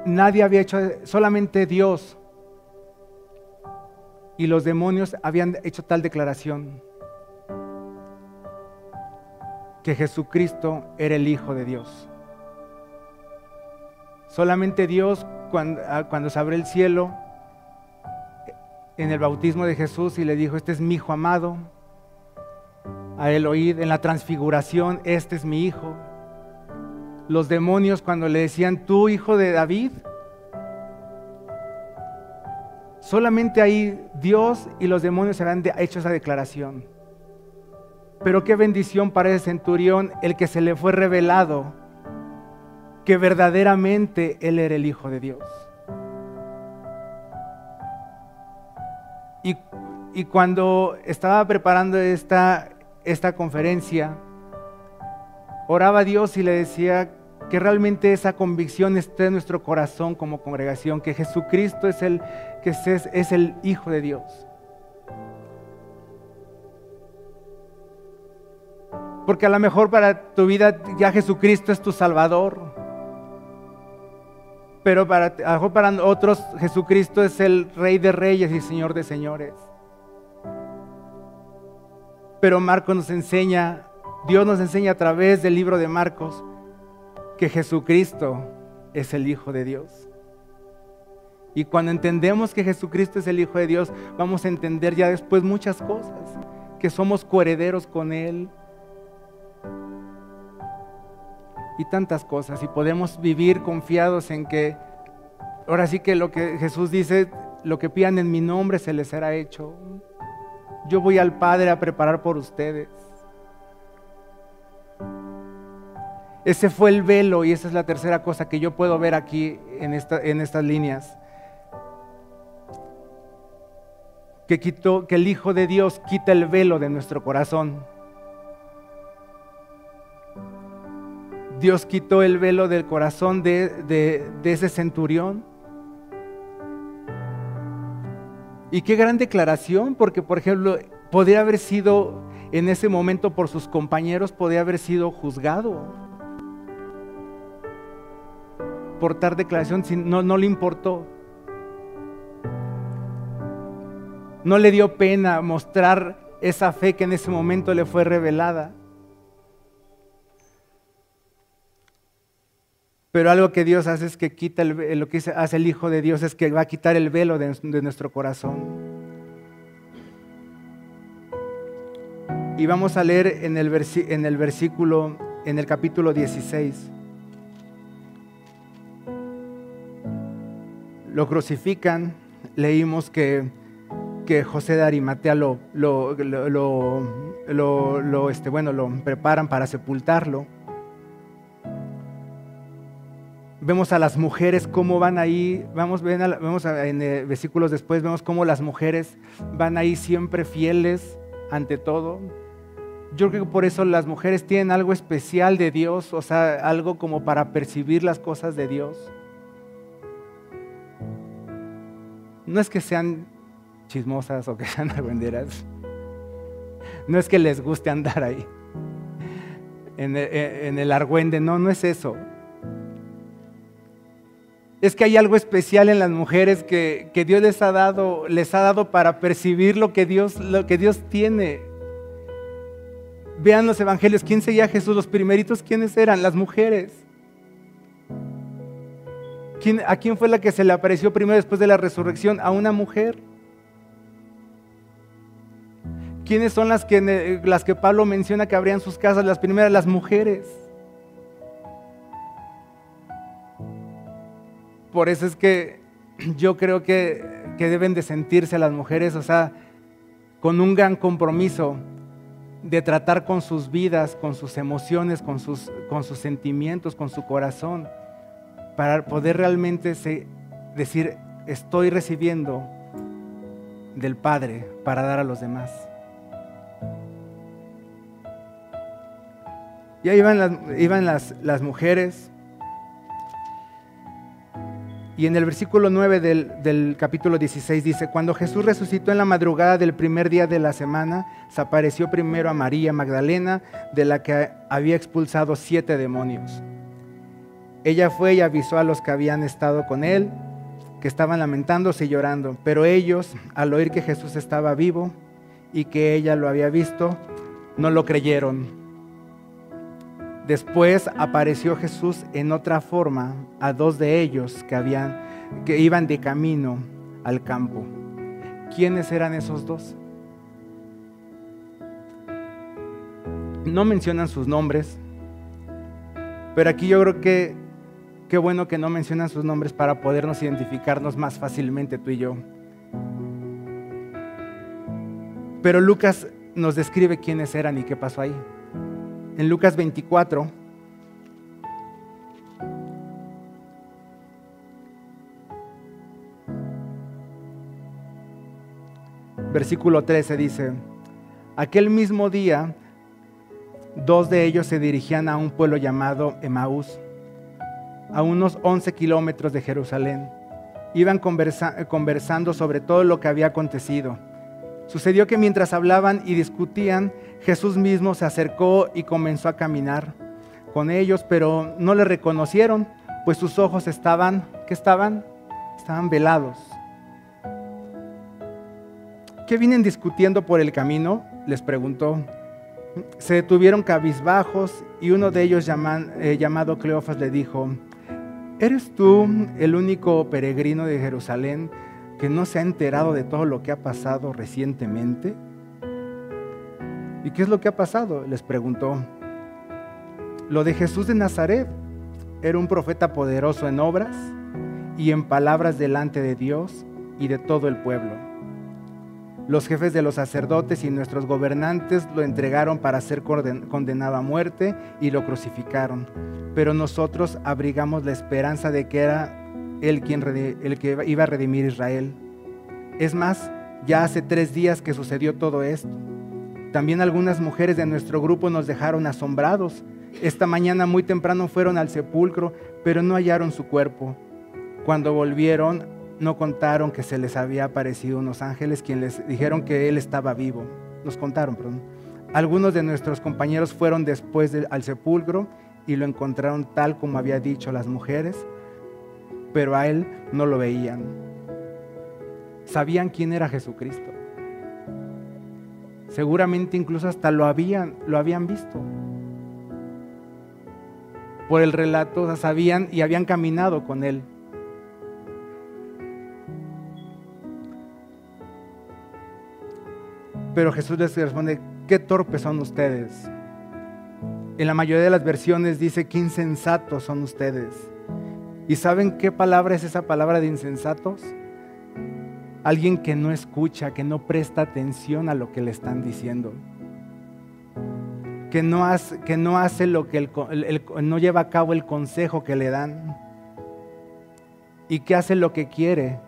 nadie había hecho, solamente Dios y los demonios habían hecho tal declaración, que Jesucristo era el Hijo de Dios. Solamente Dios, cuando, ah, cuando se abrió el cielo, en el bautismo de Jesús y le dijo, este es mi Hijo amado, a él oíd, en la transfiguración, este es mi Hijo, los demonios cuando le decían, tú hijo de David, Solamente ahí Dios y los demonios habían hecho esa declaración. Pero qué bendición para ese centurión el que se le fue revelado que verdaderamente él era el Hijo de Dios. Y, cuando estaba preparando esta, esta conferencia, oraba a Dios y le decía que realmente esa convicción esté en nuestro corazón como congregación, que Jesucristo es el, que es, es el Hijo de Dios. Porque a lo mejor para tu vida ya Jesucristo es tu Salvador. Pero para, a lo mejor para otros Jesucristo es el Rey de Reyes y Señor de Señores. Pero Marcos nos enseña, Dios nos enseña a través del libro de Marcos, que Jesucristo es el Hijo de Dios. Y cuando entendemos que Jesucristo es el Hijo de Dios, vamos a entender ya después muchas cosas, que somos coherederos con Él, y tantas cosas. Y podemos vivir confiados en que, ahora sí que lo que Jesús dice, lo que pidan en mi nombre se les será hecho. Yo voy al Padre a preparar por ustedes. Ese fue el velo y esa es la tercera cosa que yo puedo ver aquí en, en estas líneas. Que, quitó, que el Hijo de Dios quita el velo de nuestro corazón. Dios quitó el velo del corazón de, ese centurión. Y qué gran declaración, porque por ejemplo, podría haber sido en ese momento por sus compañeros, podría haber sido juzgado por tal declaración, no, no le importó. No le dio pena mostrar esa fe que en ese momento le fue revelada. Pero algo que Dios hace es que quita el, lo que hace el Hijo de Dios es que va a quitar el velo de, nuestro corazón. Y vamos a leer en el, en el versículo, en el capítulo 16. Lo crucifican, leímos que, que José de Arimatea lo, lo, lo, este, bueno, lo preparan para sepultarlo vemos a las mujeres cómo van ahí, vamos, vemos en eh, versículos después, vemos cómo las mujeres van ahí siempre fieles ante todo. Yo creo que por eso las mujeres tienen algo especial de Dios, o sea, algo como para percibir las cosas de Dios. No es que sean chismosas o que sean <laughs> argüenderas. No es que les guste andar ahí en el, en el argüende, no, no es eso es que hay algo especial en las mujeres que, Dios les ha dado, les ha dado para percibir lo que Dios, lo que Dios tiene. Vean los evangelios, ¿quién seguía a Jesús? Los primeritos, ¿quiénes eran? Las mujeres. ¿A quién fue la que se le apareció primero después de la resurrección? A una mujer. ¿Quiénes son las que, las que Pablo menciona que abrían sus casas? Las primeras, las mujeres. Por eso es que yo creo que, deben de sentirse las mujeres, o sea, con un gran compromiso de tratar con sus vidas, con sus emociones, con sus, con sus sentimientos, con su corazón, para poder realmente decir, estoy recibiendo del Padre para dar a los demás. Y ahí iban las, iban las, las mujeres y en el versículo 9 del, capítulo 16 dice, cuando Jesús resucitó en la madrugada del primer día de la semana, se apareció primero a María Magdalena, de la que había expulsado siete demonios. Ella fue y avisó a los que habían estado con él, que estaban lamentándose y llorando, pero ellos, al oír que Jesús estaba vivo y que ella lo había visto, no lo creyeron. Después apareció Jesús en otra forma a dos de ellos que, habían, que iban de camino al campo. ¿Quiénes eran esos dos? No mencionan sus nombres, pero aquí yo creo que qué bueno que no mencionan sus nombres para podernos identificarnos más fácilmente tú y yo. Pero Lucas nos describe quiénes eran y qué pasó ahí. En Lucas 24, versículo 13 dice, aquel mismo día, dos de ellos se dirigían a un pueblo llamado Emaús, a unos 11 kilómetros de Jerusalén. Iban conversando sobre todo lo que había acontecido. Sucedió que mientras hablaban y discutían, Jesús mismo se acercó y comenzó a caminar con ellos, pero no le reconocieron, pues sus ojos estaban, ¿qué estaban? Estaban velados. ¿Qué vienen discutiendo por el camino? Les preguntó. Se detuvieron cabizbajos y uno de ellos eh, llamado Cleofas le dijo, ¿eres tú el único peregrino de Jerusalén que no se ha enterado de todo lo que ha pasado recientemente? ¿Y qué es lo que ha pasado? Les preguntó. Lo de Jesús de Nazaret era un profeta poderoso en obras y en palabras delante de Dios y de todo el pueblo los jefes de los sacerdotes y nuestros gobernantes lo entregaron para ser condenado a muerte y lo crucificaron. Pero nosotros abrigamos la esperanza de que era él quien el que iba a redimir Israel. Es más, ya hace tres días que sucedió todo esto. También algunas mujeres de nuestro grupo nos dejaron asombrados. Esta mañana muy temprano fueron al sepulcro, pero no hallaron su cuerpo. Cuando volvieron, no contaron que se les había aparecido unos ángeles quienes les dijeron que él estaba vivo. Nos contaron, perdón. Algunos de nuestros compañeros fueron después al sepulcro y lo encontraron tal como había dicho las mujeres, pero a él no lo veían. Sabían quién era Jesucristo. Seguramente incluso hasta lo habían, lo habían visto. Por el relato, sabían y habían caminado con él. Pero Jesús les responde, qué torpes son ustedes. En la mayoría de las versiones dice, qué insensatos son ustedes. ¿Y saben qué palabra es esa palabra de insensatos? Alguien que no escucha, que no presta atención a lo que le están diciendo. Que no hace, que no hace lo que no lleva a cabo el consejo que le dan. Y que hace lo que quiere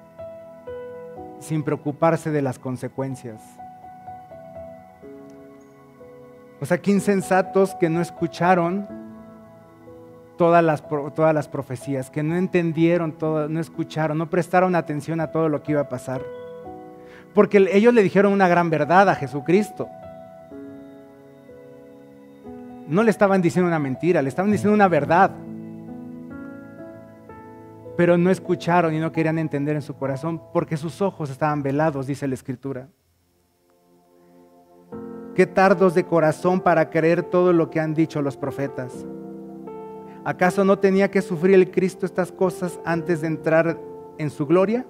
sin preocuparse de las consecuencias. O sea, que insensatos que no escucharon todas las, todas las profecías, que no entendieron, todo, no escucharon, no prestaron atención a todo lo que iba a pasar. Porque ellos le dijeron una gran verdad a Jesucristo. No le estaban diciendo una mentira, le estaban diciendo una verdad. Pero no escucharon y no querían entender en su corazón porque sus ojos estaban velados, dice la Escritura. Qué tardos de corazón para creer todo lo que han dicho los profetas. ¿Acaso no tenía que sufrir el Cristo estas cosas antes de entrar en su gloria?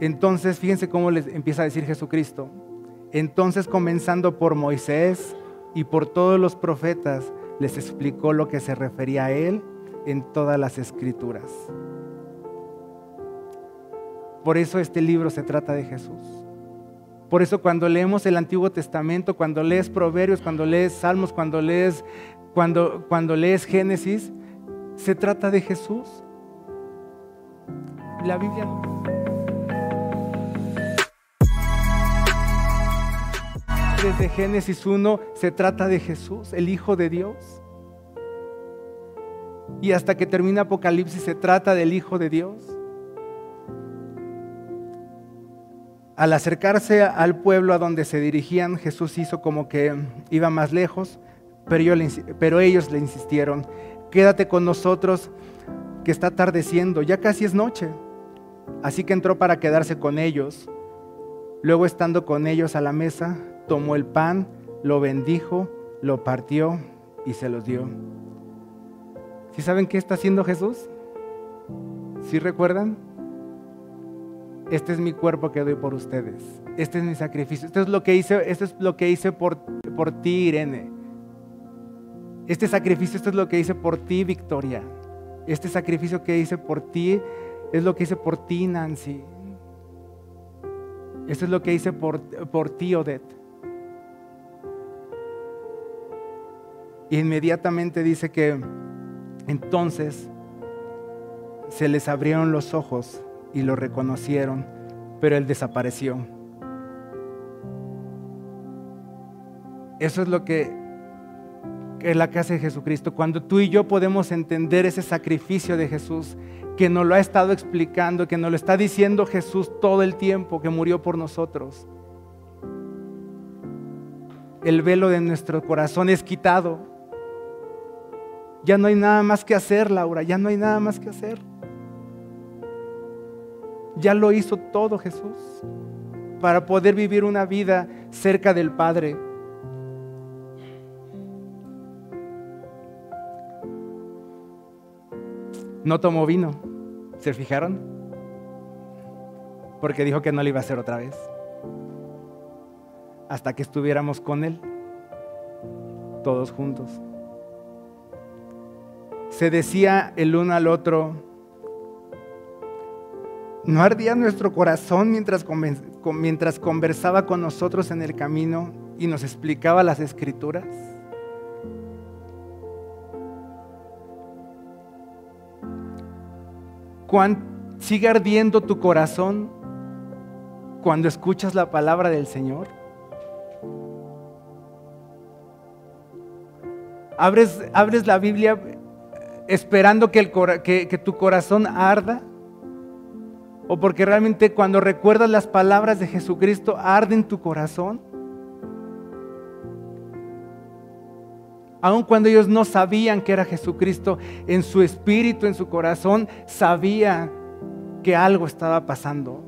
Entonces, fíjense cómo les empieza a decir Jesucristo. Entonces, comenzando por Moisés y por todos los profetas, les explicó lo que se refería a él en todas las escrituras. Por eso este libro se trata de Jesús. Por eso cuando leemos el Antiguo Testamento, cuando lees Proverbios, cuando lees Salmos, cuando lees, cuando, cuando lees Génesis, se trata de Jesús. La Biblia. Desde Génesis 1 se trata de Jesús, el Hijo de Dios. Y hasta que termina Apocalipsis se trata del Hijo de Dios. Al acercarse al pueblo a donde se dirigían, Jesús hizo como que iba más lejos, pero, ellos le insistieron, quédate con nosotros, que está atardeciendo, ya casi es noche. Así que entró para quedarse con ellos. Luego estando con ellos a la mesa, tomó el pan, lo bendijo, lo partió y se los dio. ¿Sí saben qué está haciendo Jesús? ¿Sí recuerdan? este es mi cuerpo que doy por ustedes. Este es mi sacrificio. Esto es lo que hice, esto es lo que hice por, por ti, Irene. Este sacrificio, esto es lo que hice por ti, Victoria. Este sacrificio que hice por ti es lo que hice por ti, Nancy. Eso es lo que hice por, por ti, Odette. Y inmediatamente dice que entonces se les abrieron los ojos y lo reconocieron, pero él desapareció. Eso es lo que es la casa de Jesucristo. Cuando tú y yo podemos entender ese sacrificio de Jesús, que nos lo ha estado explicando, que nos lo está diciendo Jesús todo el tiempo, que murió por nosotros. El velo de nuestro corazón es quitado. Ya no hay nada más que hacer, Laura, ya no hay nada más que hacer. Ya lo hizo todo Jesús para poder vivir una vida cerca del Padre. No tomó vino, ¿se fijaron? Porque dijo que no lo iba a hacer otra vez. Hasta que estuviéramos con Él, todos juntos. Se decía el uno al otro, ¿no ardía nuestro corazón mientras, mientras conversaba con nosotros en el camino y nos explicaba las escrituras? Sigue ardiendo tu corazón cuando escuchas la palabra del Señor? ¿Abres, abres la Biblia esperando que, el, que tu corazón arda? ¿O porque realmente cuando recuerdas las palabras de Jesucristo arde en tu corazón? Aun cuando ellos no sabían que era Jesucristo, en su espíritu, en su corazón, sabía que algo estaba pasando.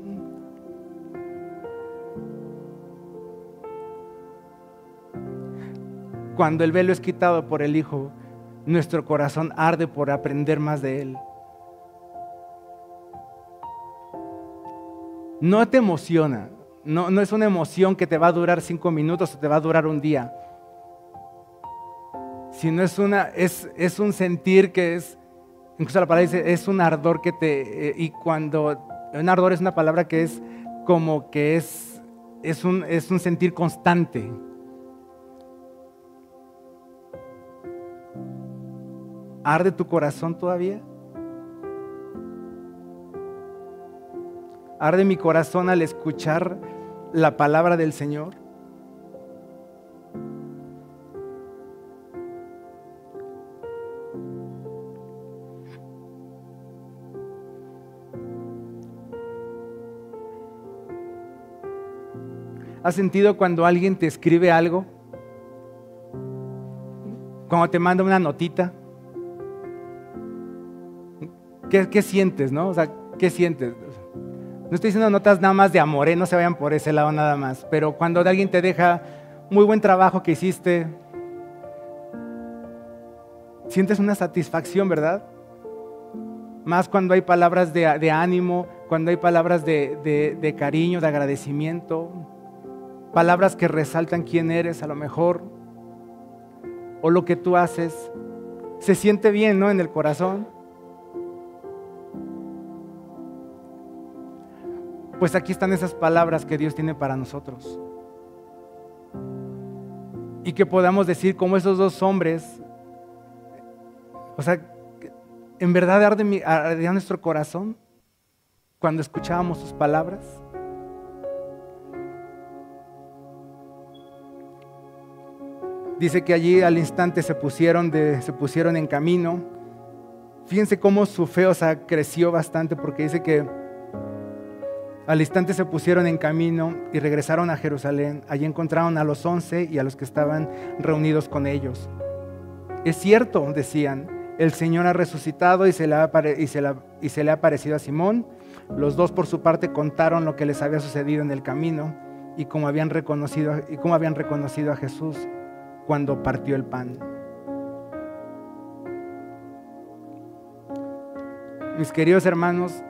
Cuando el velo es quitado por el Hijo, nuestro corazón arde por aprender más de Él. No te emociona, no, no es una emoción que te va a durar cinco minutos o te va a durar un día sino es, una, es, es un sentir que es, incluso la palabra dice, es un ardor que te, eh, y cuando, un ardor es una palabra que es como que es, es, un, es un sentir constante. ¿Arde tu corazón todavía? ¿Arde mi corazón al escuchar la palabra del Señor? ¿Has sentido cuando alguien te escribe algo? Cuando te manda una notita. ¿Qué, sientes, no? O sea, ¿qué sientes? No estoy diciendo notas nada más de amor, ¿eh? no se vayan por ese lado nada más. Pero cuando alguien te deja muy buen trabajo que hiciste, sientes una satisfacción, ¿verdad? Más cuando hay palabras de, ánimo, cuando hay palabras de cariño, de agradecimiento palabras que resaltan quién eres a lo mejor, o lo que tú haces, se siente bien, ¿no? En el corazón. Pues aquí están esas palabras que Dios tiene para nosotros. Y que podamos decir como esos dos hombres, o sea, en verdad ardía nuestro corazón cuando escuchábamos sus palabras. Dice que allí al instante se pusieron, se pusieron en camino. Fíjense cómo su fe, creció bastante porque dice que al instante se pusieron en camino y regresaron a Jerusalén. Allí encontraron a los once y a los que estaban reunidos con ellos. Es cierto, decían, el Señor ha resucitado y se le ha, y se le ha aparecido a Simón. Los dos por su parte contaron lo que les había sucedido en el camino y cómo habían reconocido, y cómo habían reconocido a Jesús cuando partió el pan. Mis queridos hermanos,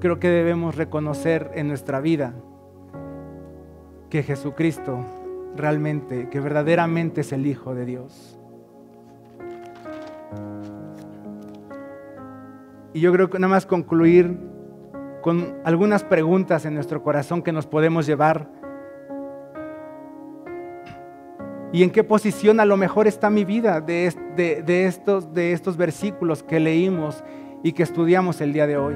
creo que debemos reconocer en nuestra vida que Jesucristo realmente, que verdaderamente es el Hijo de Dios. Y yo creo que nada más concluir con algunas preguntas en nuestro corazón que nos podemos llevar. ¿Y en qué posición a lo mejor está mi vida de, estos, versículos que leímos y que estudiamos el día de hoy?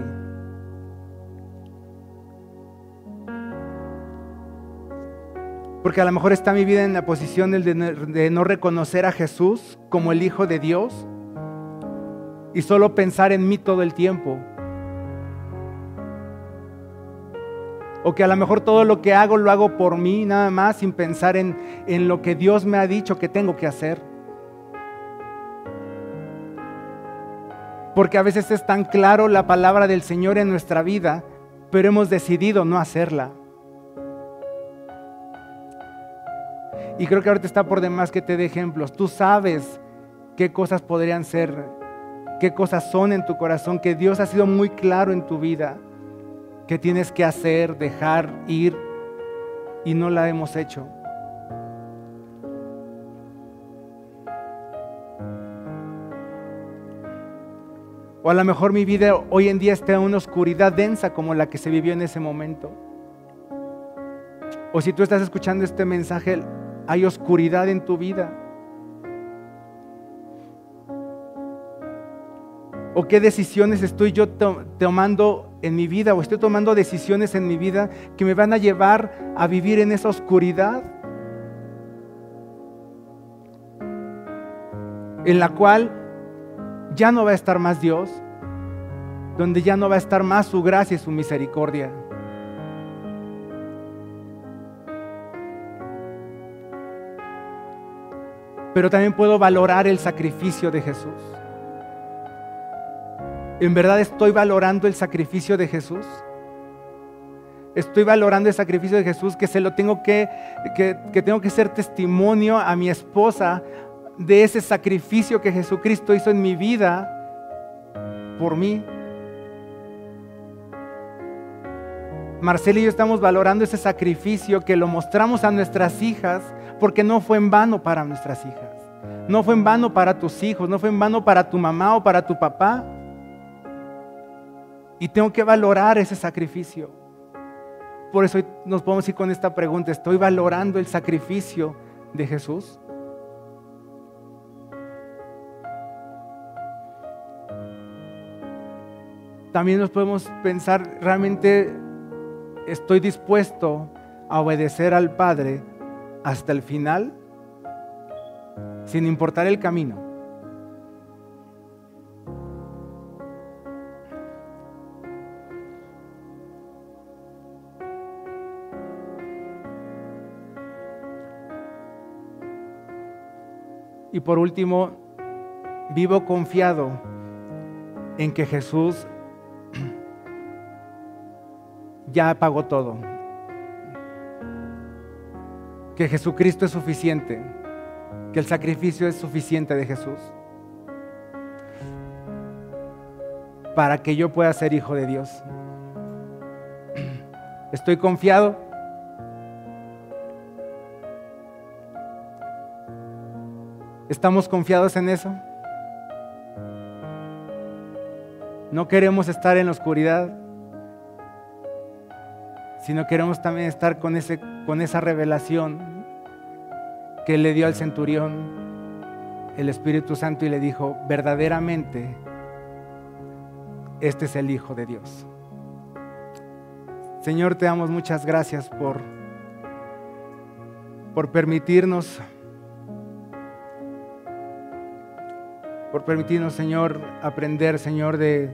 Porque a lo mejor está mi vida en la posición de no reconocer a Jesús como el Hijo de Dios y solo pensar en mí todo el tiempo. O que a lo mejor todo lo que hago lo hago por mí nada más sin pensar en, en lo que Dios me ha dicho que tengo que hacer. Porque a veces es tan claro la palabra del Señor en nuestra vida, pero hemos decidido no hacerla. Y creo que ahorita está por demás que te dé ejemplos. Tú sabes qué cosas podrían ser, qué cosas son en tu corazón, que Dios ha sido muy claro en tu vida, que tienes que hacer, dejar, ir, y no la hemos hecho. O a lo mejor mi vida hoy en día está en una oscuridad densa como la que se vivió en ese momento. O si tú estás escuchando este mensaje, hay oscuridad en tu vida? ¿O qué decisiones estoy yo tomando en mi vida? ¿O estoy tomando decisiones en mi vida que me van a llevar a vivir en esa oscuridad? En la cual ya no va a estar más Dios, donde ya no va a estar más su gracia y su misericordia. pero también puedo valorar el sacrificio de Jesús. ¿En verdad estoy valorando el sacrificio de Jesús? Estoy valorando el sacrificio de Jesús que se lo tengo que, que, que tengo que ser testimonio a mi esposa de ese sacrificio que Jesucristo hizo en mi vida por mí. Marcela y yo estamos valorando ese sacrificio que lo mostramos a nuestras hijas porque no fue en vano para nuestras hijas. No fue en vano para tus hijos, no fue en vano para tu mamá o para tu papá. Y tengo que valorar ese sacrificio. Por eso nos podemos ir con esta pregunta. ¿Estoy valorando el sacrificio de Jesús? También nos podemos pensar, ¿realmente estoy dispuesto a obedecer al Padre hasta el final, sin importar el camino. Y por último, vivo confiado en que Jesús <clears throat> ya pagó todo que Jesucristo es suficiente, que el sacrificio es suficiente de Jesús para que yo pueda ser hijo de Dios. <clears throat> Estoy confiado. ¿Estamos confiados en eso? No queremos estar en la oscuridad sino queremos también estar con, ese, con esa revelación que le dio al centurión el Espíritu Santo y le dijo, verdaderamente, este es el Hijo de Dios. Señor, te damos muchas gracias por, por permitirnos, por permitirnos, Señor, aprender, Señor, de,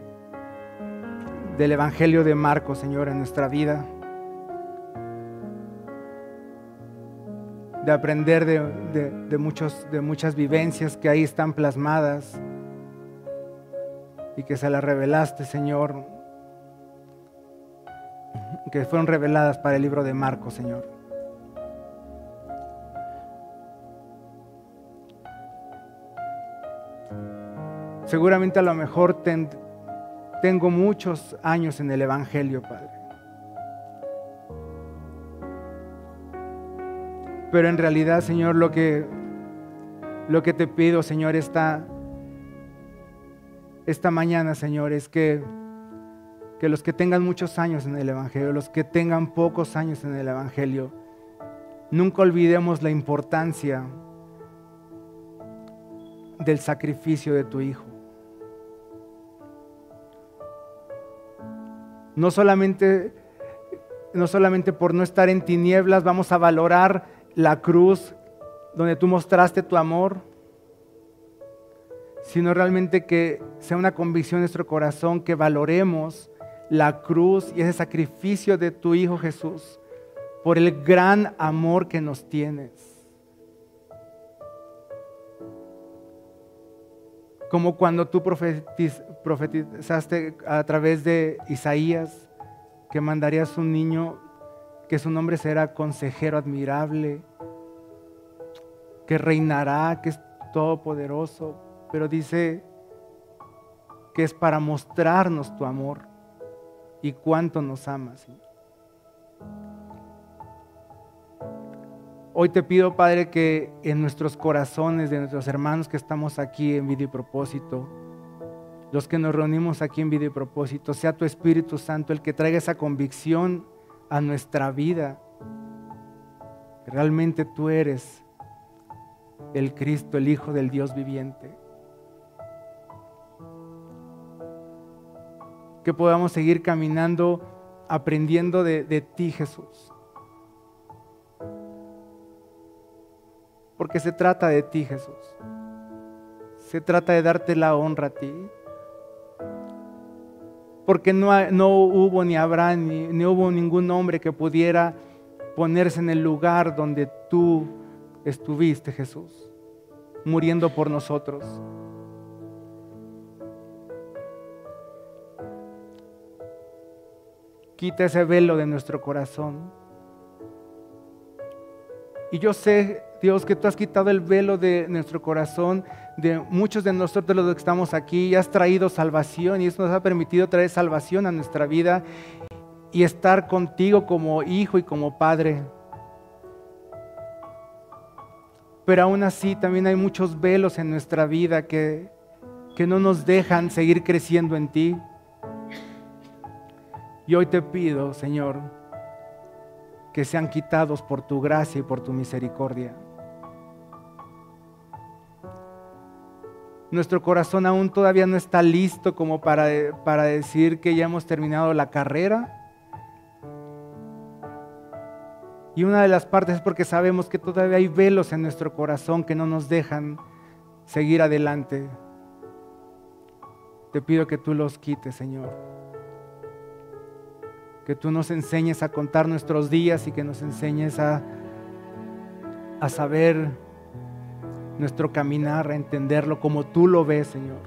del Evangelio de Marcos, Señor, en nuestra vida. de aprender de, de muchas vivencias que ahí están plasmadas y que se las revelaste, Señor, que fueron reveladas para el libro de Marcos, Señor. Seguramente a lo mejor tengo muchos años en el Evangelio, Padre. Pero en realidad, Señor, lo que, lo que te pido, Señor, esta, esta mañana, Señor, es que que los que tengan muchos años en el Evangelio, los que tengan pocos años en el Evangelio, nunca olvidemos la importancia del sacrificio de tu Hijo. No solamente, no solamente por no estar en tinieblas vamos a valorar la cruz donde tú mostraste tu amor, sino realmente que sea una convicción en nuestro corazón que valoremos la cruz y ese sacrificio de tu Hijo Jesús por el gran amor que nos tienes. Como cuando tú profetizaste a través de Isaías que mandarías un niño que su nombre será consejero admirable, que reinará, que es todopoderoso, pero dice que es para mostrarnos tu amor y cuánto nos amas. Hoy te pido, Padre, que en nuestros corazones, de nuestros hermanos que estamos aquí en vida y propósito, los que nos reunimos aquí en vida y propósito, sea tu Espíritu Santo el que traiga esa convicción a nuestra vida. Realmente tú eres el Cristo, el Hijo del Dios viviente. que podamos seguir caminando aprendiendo de, de ti, Jesús. Porque se trata de ti, Jesús. Se trata de darte la honra a ti. Porque no, no hubo ni habrá ni, ni hubo ningún hombre que pudiera ponerse en el lugar donde tú estuviste, Jesús, muriendo por nosotros. Quita ese velo de nuestro corazón. Y yo sé, Dios, que tú has quitado el velo de nuestro corazón, de muchos de nosotros los que estamos aquí, y has traído salvación, y eso nos ha permitido traer salvación a nuestra vida y estar contigo como hijo y como padre. Pero aún así también hay muchos velos en nuestra vida que, que no nos dejan seguir creciendo en ti. Y hoy te pido, Señor, que sean quitados por tu gracia y por tu misericordia. Nuestro corazón aún todavía no está listo como para, para decir que ya hemos terminado la carrera. Y una de las partes es porque sabemos que todavía hay velos en nuestro corazón que no nos dejan seguir adelante. Te pido que tú los quites, Señor que tú nos enseñes a contar nuestros días y que nos enseñes a, a saber nuestro caminar, a entenderlo como tú lo ves, Señor.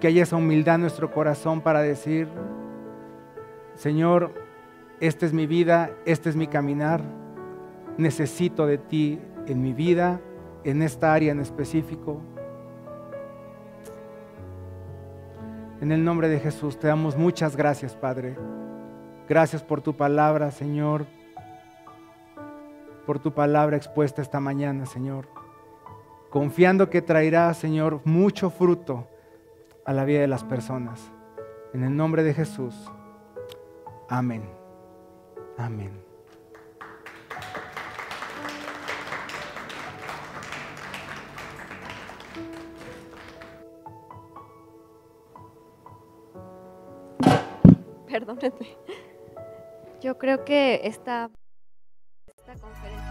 Que haya esa humildad en nuestro corazón para decir, Señor, esta es mi vida, este es mi caminar, necesito de ti en mi vida, en esta área en específico. En el nombre de Jesús te damos muchas gracias, Padre. Gracias por tu palabra, Señor, por tu palabra expuesta esta mañana, Señor. Confiando que traerá, Señor, mucho fruto a la vida de las personas. En el nombre de Jesús. Amén. Amén.
Perdónenme. Yo creo que esta, esta conferencia...